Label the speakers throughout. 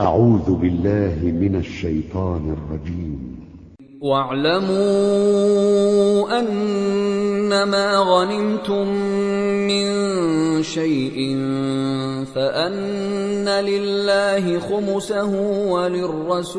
Speaker 1: أعوذ بالله من الشيطان الرجيم.
Speaker 2: واعلموا أنما غنمتم من شيء فأن لله خمسه وللرسول.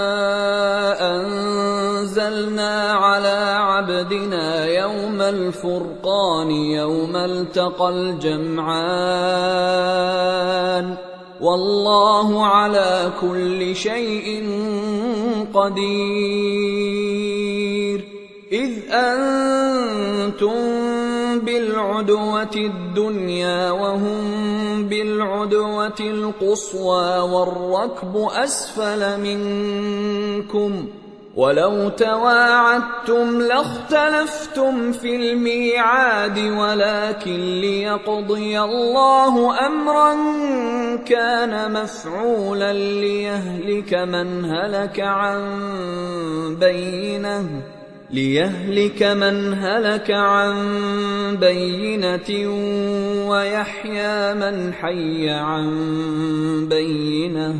Speaker 2: عبدنا يوم الفرقان يوم التقى الجمعان. والله على كل شيء قدير. إذ أنتم بالعدوة الدنيا وهم بالعدوة القصوى والركب أسفل منكم ۖ. ولو تواعدتم لاختلفتم في الميعاد ولكن ليقضي الله امرا كان مفعولا ليهلك من هلك عن بينه ليهلك من هلك عن بينة ويحيى من حي عن بينه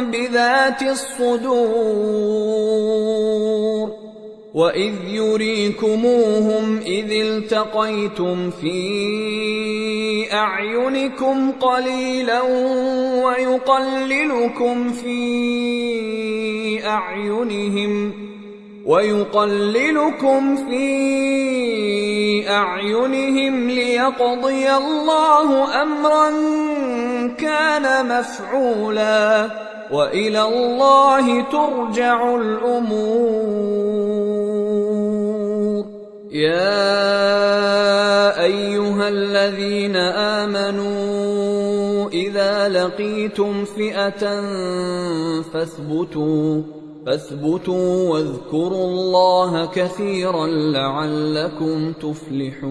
Speaker 2: بذات الصدور وإذ يريكموهم إذ التقيتم في أعينكم قليلا ويقللكم في أعينهم ويقللكم في أعينهم ليقضي الله أمرا كان مفعولا وإلى الله ترجع الأمور. يا أيها الذين آمنوا إذا لقيتم فئة فاثبتوا فاثبتوا واذكروا الله كثيرا لعلكم تفلحون.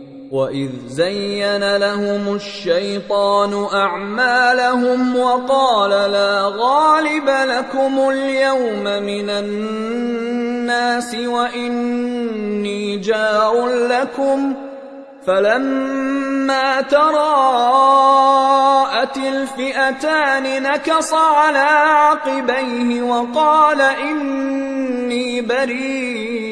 Speaker 2: واذ زين لهم الشيطان اعمالهم وقال لا غالب لكم اليوم من الناس واني جار لكم فلما تراءت الفئتان نكص على عقبيه وقال اني بريء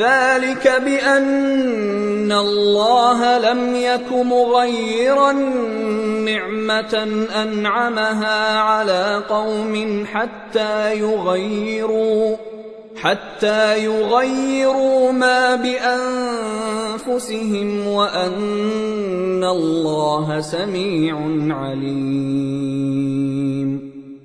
Speaker 2: ذلك بأن الله لم يك مغيرا نعمة أنعمها على قوم حتى يغيروا حتى يغيروا ما بأنفسهم وأن الله سميع عليم.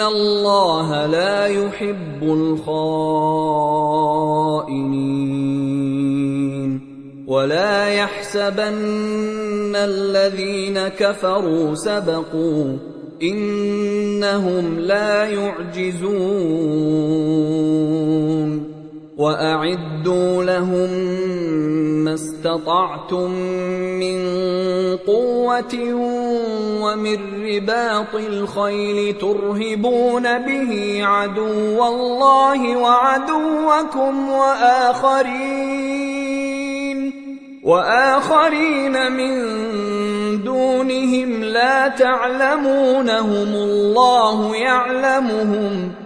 Speaker 2: الله لا يحب الخائنين ولا يحسبن الذين كفروا سبقوا إنهم لا يعجزون وأعدوا لهم ما استطعتم من قوة ومن رباط الخيل ترهبون به عدو الله وعدوكم وآخرين وآخرين من دونهم لا تعلمونهم الله يعلمهم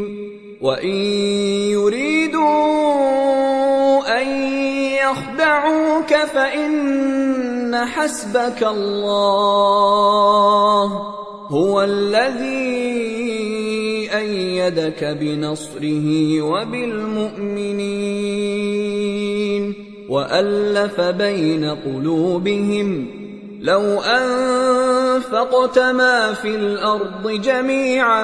Speaker 2: وان يريدوا ان يخدعوك فان حسبك الله هو الذي إيدك بنصره وبالمؤمنين والف بين قلوبهم لو انفقت ما في الأرض جميعا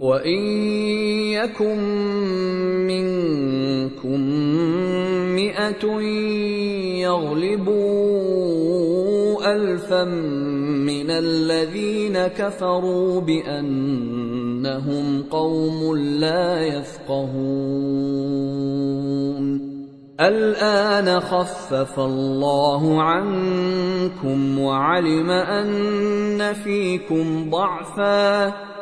Speaker 2: وإن يكن منكم مئة يغلبوا الفا من الذين كفروا بأنهم قوم لا يفقهون. الآن خفف الله عنكم وعلم أن فيكم ضعفا.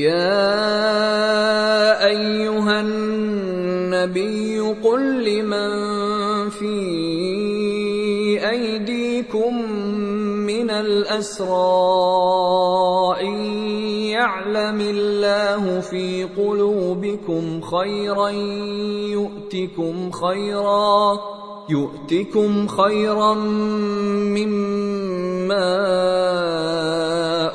Speaker 2: يا أيها النبي قل لمن في أيديكم من الأسرى إن يعلم الله في قلوبكم خيرا يؤتكم خيرا يؤتكم خيرا مما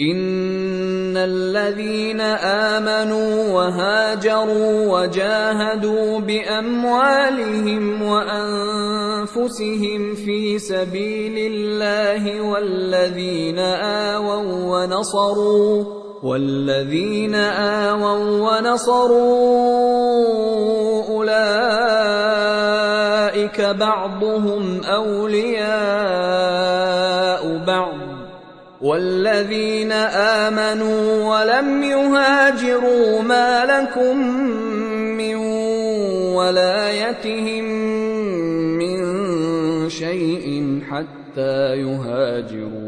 Speaker 2: ان الذين امنوا وهاجروا وجاهدوا باموالهم وانفسهم في سبيل الله والذين اووا ونصروا والذين آووا ونصروا أولئك بعضهم أولياء بعض والذين آمنوا ولم يهاجروا ما لكم من ولايتهم من شيء حتى يهاجروا.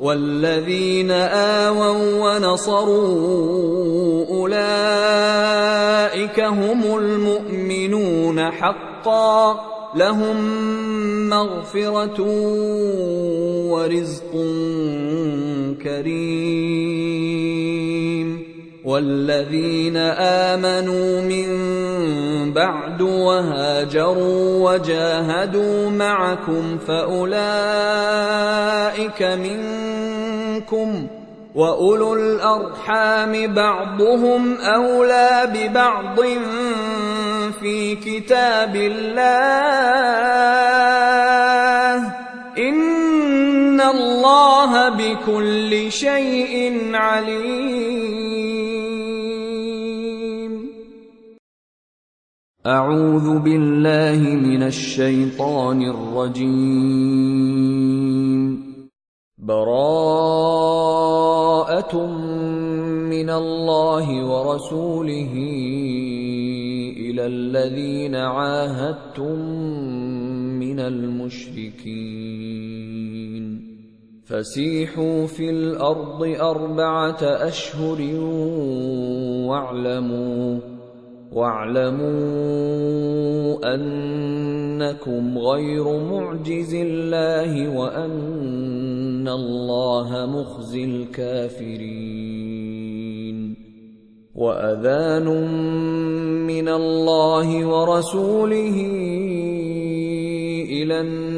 Speaker 2: والذين آووا ونصروا أولئك هم المؤمنون حقا لهم مغفرة ورزق كريم. والذين آمنوا من بعد وهاجروا وجاهدوا معكم فأولئك منكم وأولو الأرحام بعضهم أولى ببعض في كتاب الله. إن الله بكل شيء عليم. أعوذ بالله من الشيطان الرجيم. براءة من الله ورسوله إلى الذين عاهدتم من المشركين. فسيحوا في الأرض أربعة أشهر واعلموا واعلموا أنكم غير معجز الله وأن الله مخزي الكافرين. وأذان من الله ورسوله إلى الناس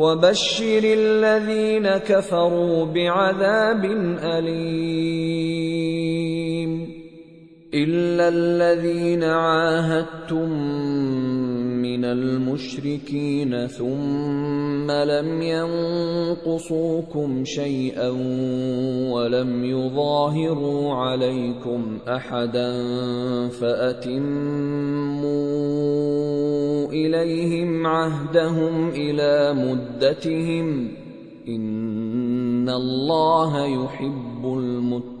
Speaker 2: وبشر الذين كفروا بعذاب أليم إلا الذين عاهدتم من المشركين ثم لم ينقصوكم شيئا ولم يظاهروا عليكم أحدا فأتموا إليهم عهدهم إلى مدتهم إن الله يحب المتقين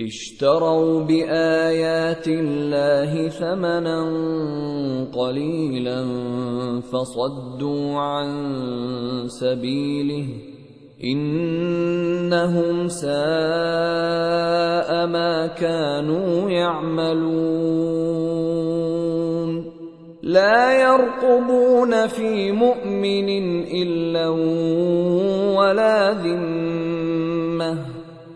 Speaker 2: اشتروا بآيات الله ثمنا قليلا فصدوا عن سبيله إنهم ساء ما كانوا يعملون لا يرقبون في مؤمن إلا ولا ذمة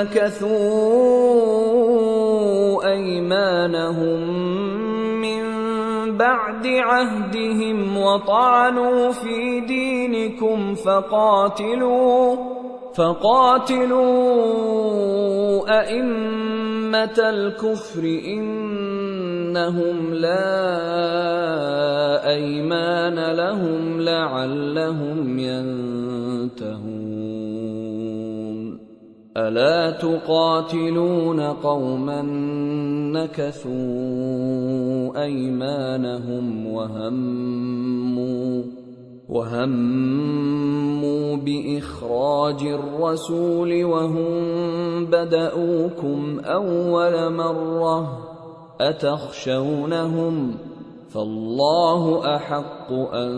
Speaker 2: نكثوا ايمانهم بعد عهدهم وطعنوا في دينكم فقاتلوا فقاتلوا أئمة الكفر إنهم لا أيمان لهم لعلهم ينتهون ألا تقاتلون قوما نكثوا أيمانهم وهموا وهموا بإخراج الرسول وهم بدؤوكم أول مرة أتخشونهم ۖ فالله أحق أن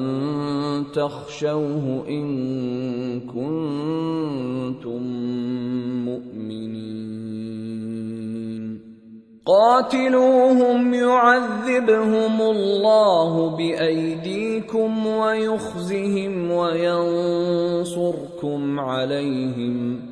Speaker 2: تخشوه إن كنتم مؤمنين. قاتلوهم يعذبهم الله بأيديكم ويخزهم وينصركم عليهم.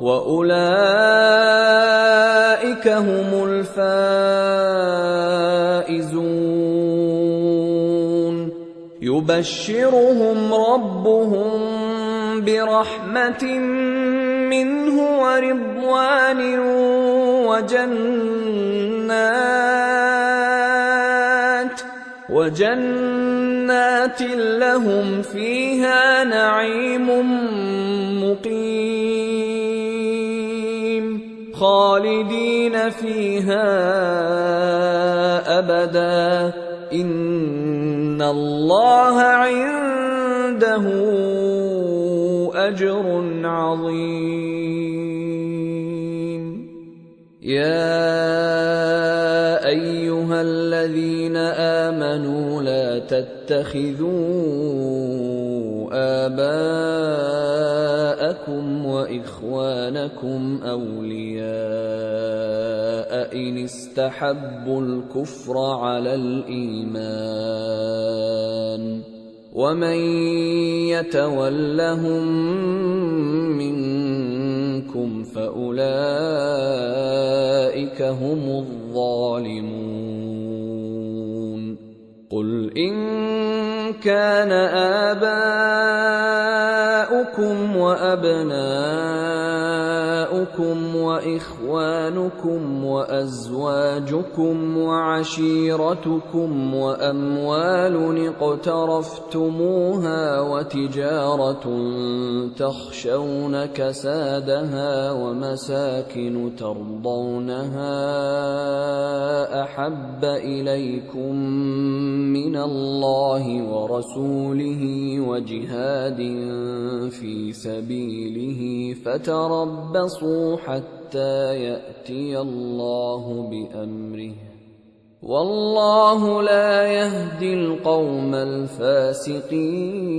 Speaker 2: وأولئك هم الفائزون. يبشرهم ربهم برحمة منه ورضوان وجنات وجنات لهم فيها نعيم مقيم. خالدين فيها أبدا. إن الله عنده أجر عظيم. يا أيها الذين آمنوا لا تتخذوا آباءكم واخوانكم أولياء إن استحبوا الكفر على الإيمان ومن يتولهم منكم فأولئك هم الظالمون قل إن كان آباؤكم وابناؤكم واخوانكم وأزواجكم وعشيرتكم وأموال اقترفتموها وتجارة تخشون كسادها ومساكن ترضونها أحب إليكم من الله ورسوله وجهاد في سبيله فتربصوا حتى يأتي الله بأمره. والله لا يهدي القوم الفاسقين.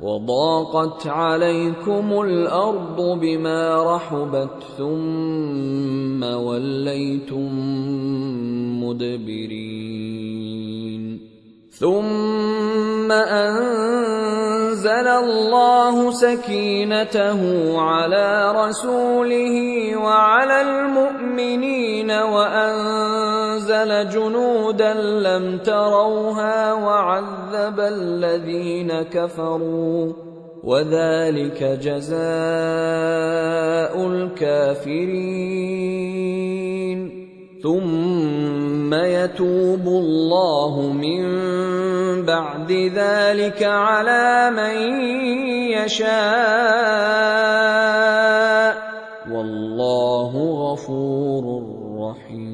Speaker 2: وضاقت عليكم الأرض بما رحبت ثم وليتم مدبرين. ثم أنزل الله سكينته على رسوله وعلى المؤمنين وانزل جنودا لم تروها وعذب الذين كفروا. وذلك جزاء الكافرين. ثم يتوب الله من بعد ذلك على من يشاء. والله غفور رحيم.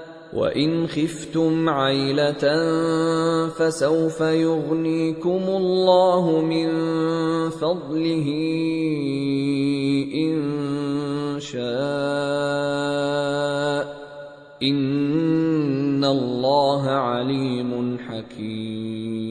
Speaker 2: وان خفتم عيله فسوف يغنيكم الله من فضله ان شاء ان الله عليم حكيم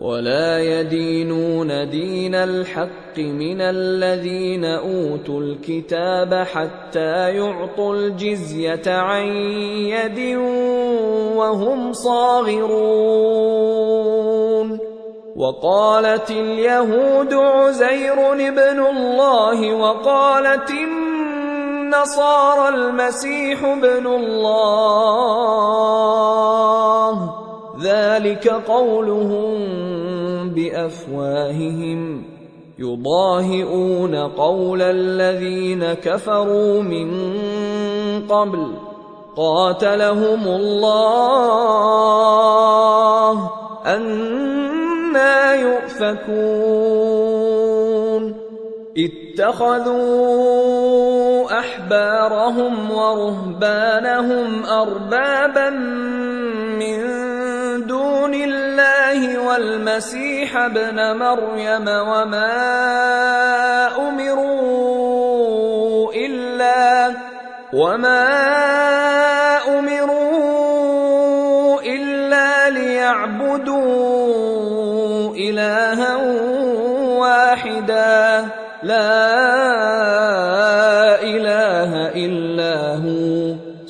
Speaker 2: ولا يدينون دين الحق من الذين أوتوا الكتاب حتى يعطوا الجزية عن يد وهم صاغرون. وقالت اليهود عزير ابن الله وقالت النصارى المسيح ابن الله. ذلك قولهم بأفواههم. يضاهئون قول الذين كفروا من قبل. قاتلهم الله. أنا يؤفكون. اتخذوا أحبارهم ورهبانهم اربابا من دون الله والمسيح ابن مريم وما أمروا إلا وما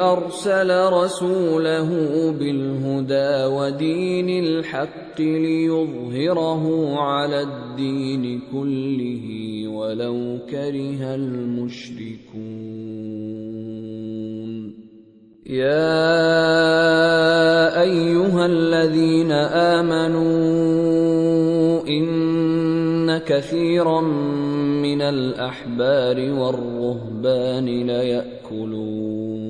Speaker 2: أرسل رسوله بالهدى ودين الحق ليظهره على الدين كله ولو كره المشركون. يا أيها الذين آمنوا إن كثيرا من الأحبار والرهبان ليأكلون.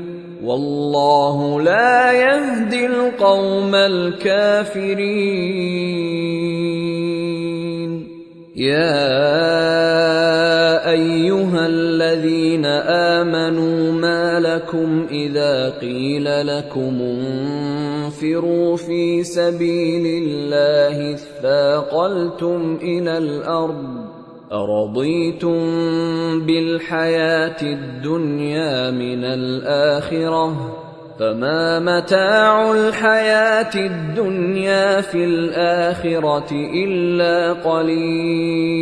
Speaker 2: والله لا يهدي القوم الكافرين. يا أيها الذين آمنوا ما لكم إذا قيل لكم انفروا في سبيل الله اثاقلتم إلى الأرض أرضيتم بالحياة الدنيا من الآخرة فما متاع الحياة الدنيا في الآخرة إلا قليل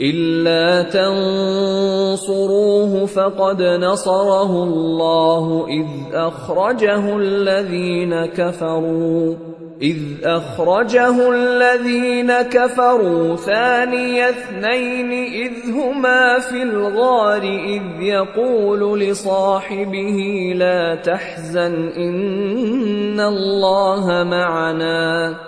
Speaker 2: إلا تنصروه فقد نصره الله إذ أخرجه الذين كفروا إذ أخرجه الذين كفروا ثاني اثنين إذ هما في الغار إذ يقول لصاحبه لا تحزن إن الله معنا.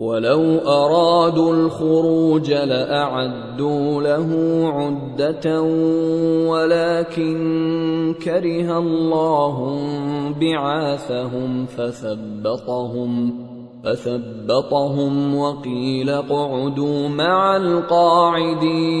Speaker 2: ولو ارادوا الخروج لاعدوا له عده ولكن كره الله بعاثهم فثبطهم فثبطهم وقيل اقعدوا مع القاعدين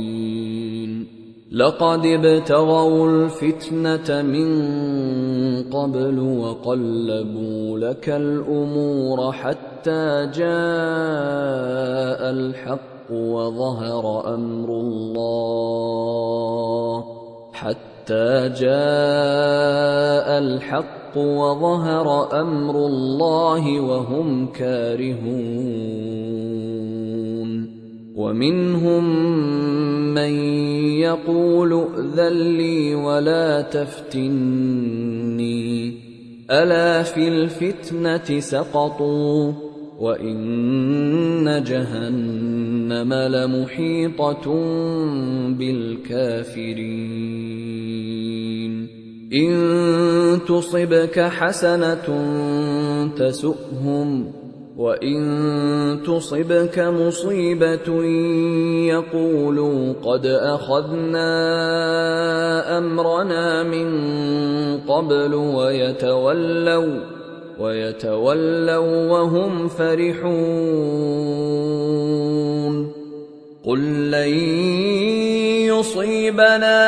Speaker 2: لقد ابتغوا الفتنة من قبل وقلبوا لك الأمور حتى جاء الحق وظهر أمر الله حتى جاء الحق وظهر أمر الله وهم كارهون. ومنهم من يقول ائذن لي ولا تفتني. ألا في الفتنة سقطوا وإن جهنم لمحيطة بالكافرين. إن تصبك حسنة تسؤهم وان تصبك مصيبه يقولوا قد اخذنا امرنا من قبل ويتولوا ويتولوا وهم فرحون قل لن يصيبنا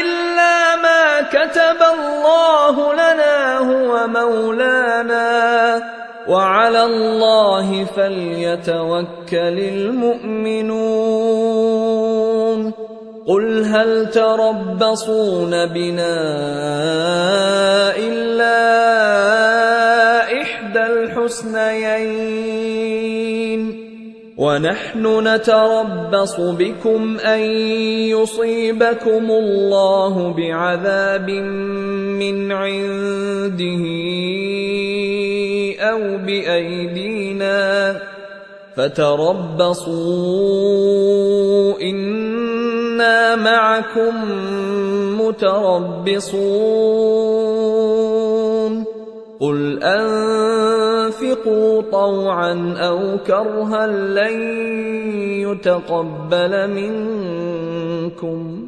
Speaker 2: الا ما كتب الله لنا هو مولانا وعلى الله فليتوكل المؤمنون. قل هل تربصون بنا إلا إحدى الحسنيين. ونحن نتربص بكم أن يصيبكم الله بعذاب من عنده. أو بايدينا فتربصوا أنا معكم متربصون قل انفقوا طوعا أو كرها لن يتقبل منكم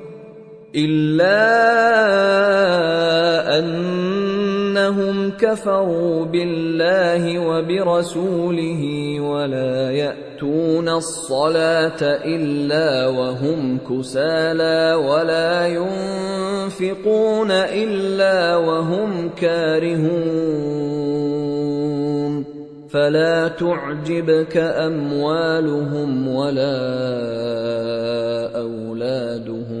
Speaker 2: إلا أنهم كفروا بالله وبرسوله ولا يأتون الصلاة إلا وهم كسالى ولا ينفقون إلا وهم كارهون فلا تعجبك أموالهم ولا أولادهم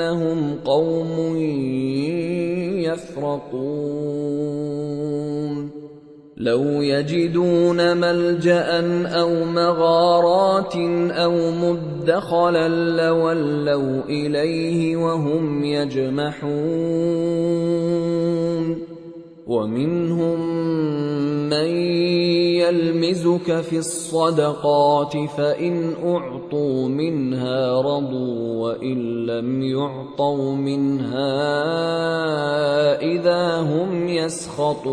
Speaker 2: ولكنهم قوم يفرقون لو يجدون ملجا أو مغارات أو مدخلا لولوا اليه وهم يجمحون ومنهم من يلمزك في الصدقات فإن أعطوا منها رضوا وإن لم يعطوا منها إذا هم يسخطون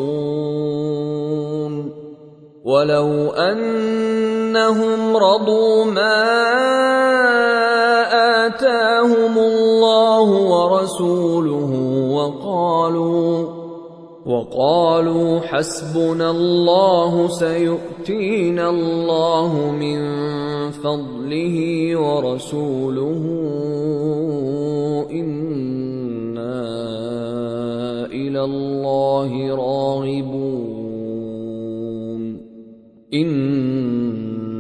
Speaker 2: ولو أنهم رضوا ما آتاهم الله ورسوله وقالوا وقالوا حسبنا الله سيؤتينا الله من فضله ورسوله إنا إلى الله راغبون.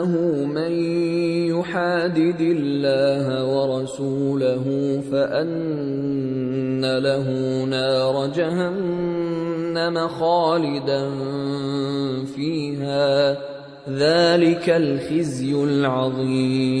Speaker 2: إنه من يحادد الله ورسوله فأن له نار جهنم خالدا فيها ذلك الخزي العظيم.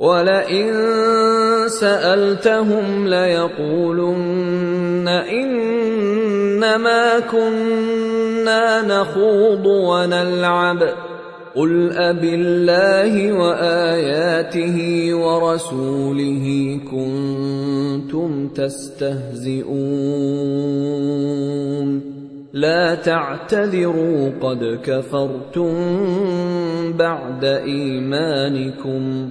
Speaker 2: ولئن سألتهم ليقولن إنما كنا نخوض ونلعب قل أبالله وآياته ورسوله كنتم تستهزئون لا تعتذروا قد كفرتم بعد إيمانكم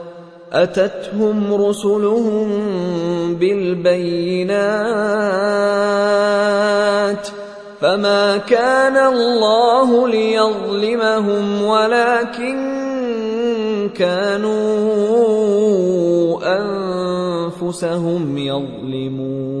Speaker 2: أتتهم رسلهم بالبينات فما كان الله ليظلمهم ولكن كانوا أنفسهم يظلمون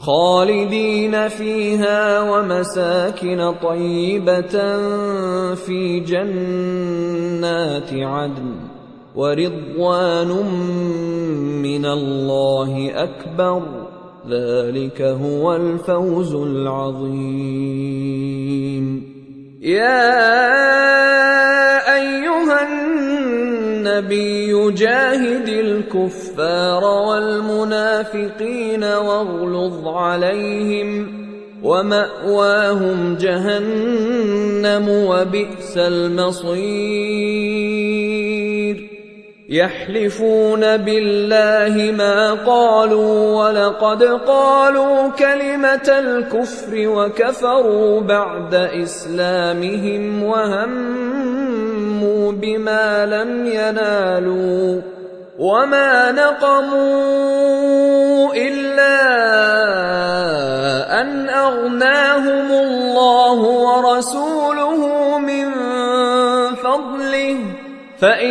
Speaker 2: خالدين فيها ومساكن طيبة في جنات عدن ورضوان من الله أكبر. ذلك هو الفوز العظيم. يا أيها النبي جاهد الكفار والمنافقين واغلظ عليهم ومأواهم جهنم وبئس المصير. يحلفون بالله ما قالوا ولقد قالوا كلمة الكفر وكفروا بعد إسلامهم وهموا بما لم ينالوا وما نقموا الا ان اغناهم الله ورسوله من فضله فان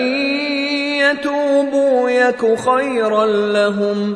Speaker 2: يتوبوا يك خيرا لهم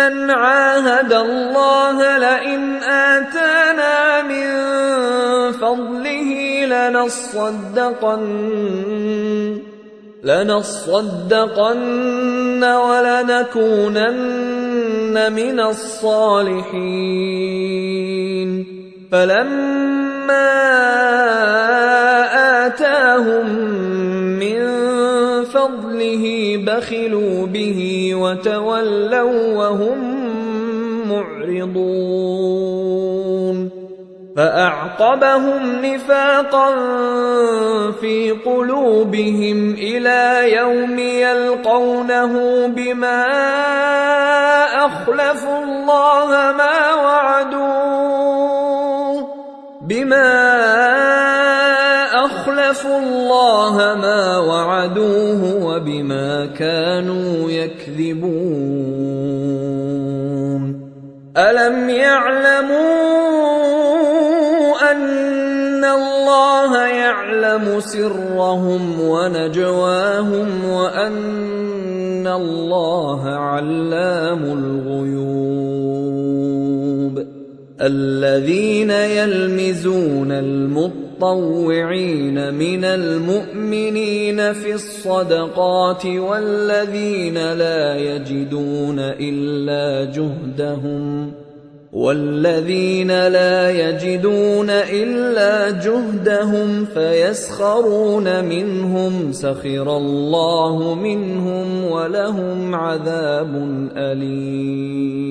Speaker 2: من عاهد الله لئن آتانا من فضله لنصدقن لنصدقن ولنكونن من الصالحين. فلما آتاهم من فضله بخلوا به وتولوا وهم معرضون. فأعقبهم نفاقا في قلوبهم إلى يوم يلقونه بما أخلفوا الله ما وعدوه بما أخلفوا الله ما وعدوه وبما كانوا يكذبون. ألم يعلموا أن الله يعلم سرهم ونجواهم وأن الله علام الغيوب؟ الذين يلمزون المطلوب المتطوعين من المؤمنين في الصدقات والذين لا يجدون إلا جهدهم والذين لا يجدون إلا جهدهم فيسخرون منهم سخر الله منهم ولهم عذاب أليم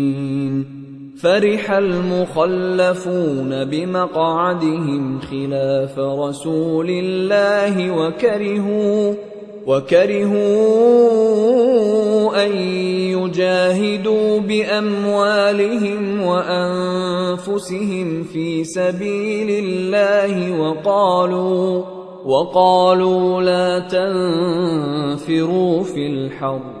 Speaker 2: فرح المخلفون بمقعدهم خلاف رسول الله وكرهوا وكرهوا أن يجاهدوا بأموالهم وأنفسهم في سبيل الله وقالوا وقالوا لا تنفروا في الحرب.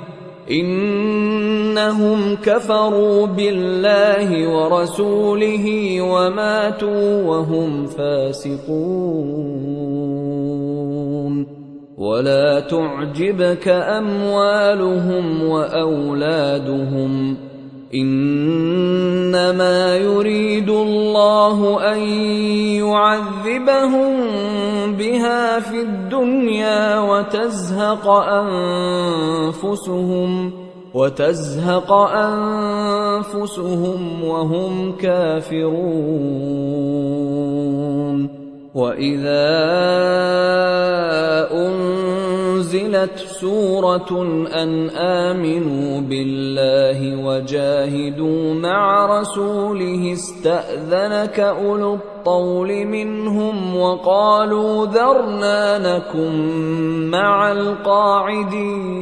Speaker 2: إنهم كفروا بالله ورسوله وماتوا وهم فاسقون. ولا تعجبك أموالهم وأولادهم. إنما يريد الله أن يعذبهم بها في الدنيا وتزهق أنفسهم وتزهق أنفسهم وهم كافرون. وإذا أنزلت سورة أن آمنوا بالله وجاهدوا مع رسوله استأذنك أولو الطول منهم وقالوا ذرنا نكن مع القاعدين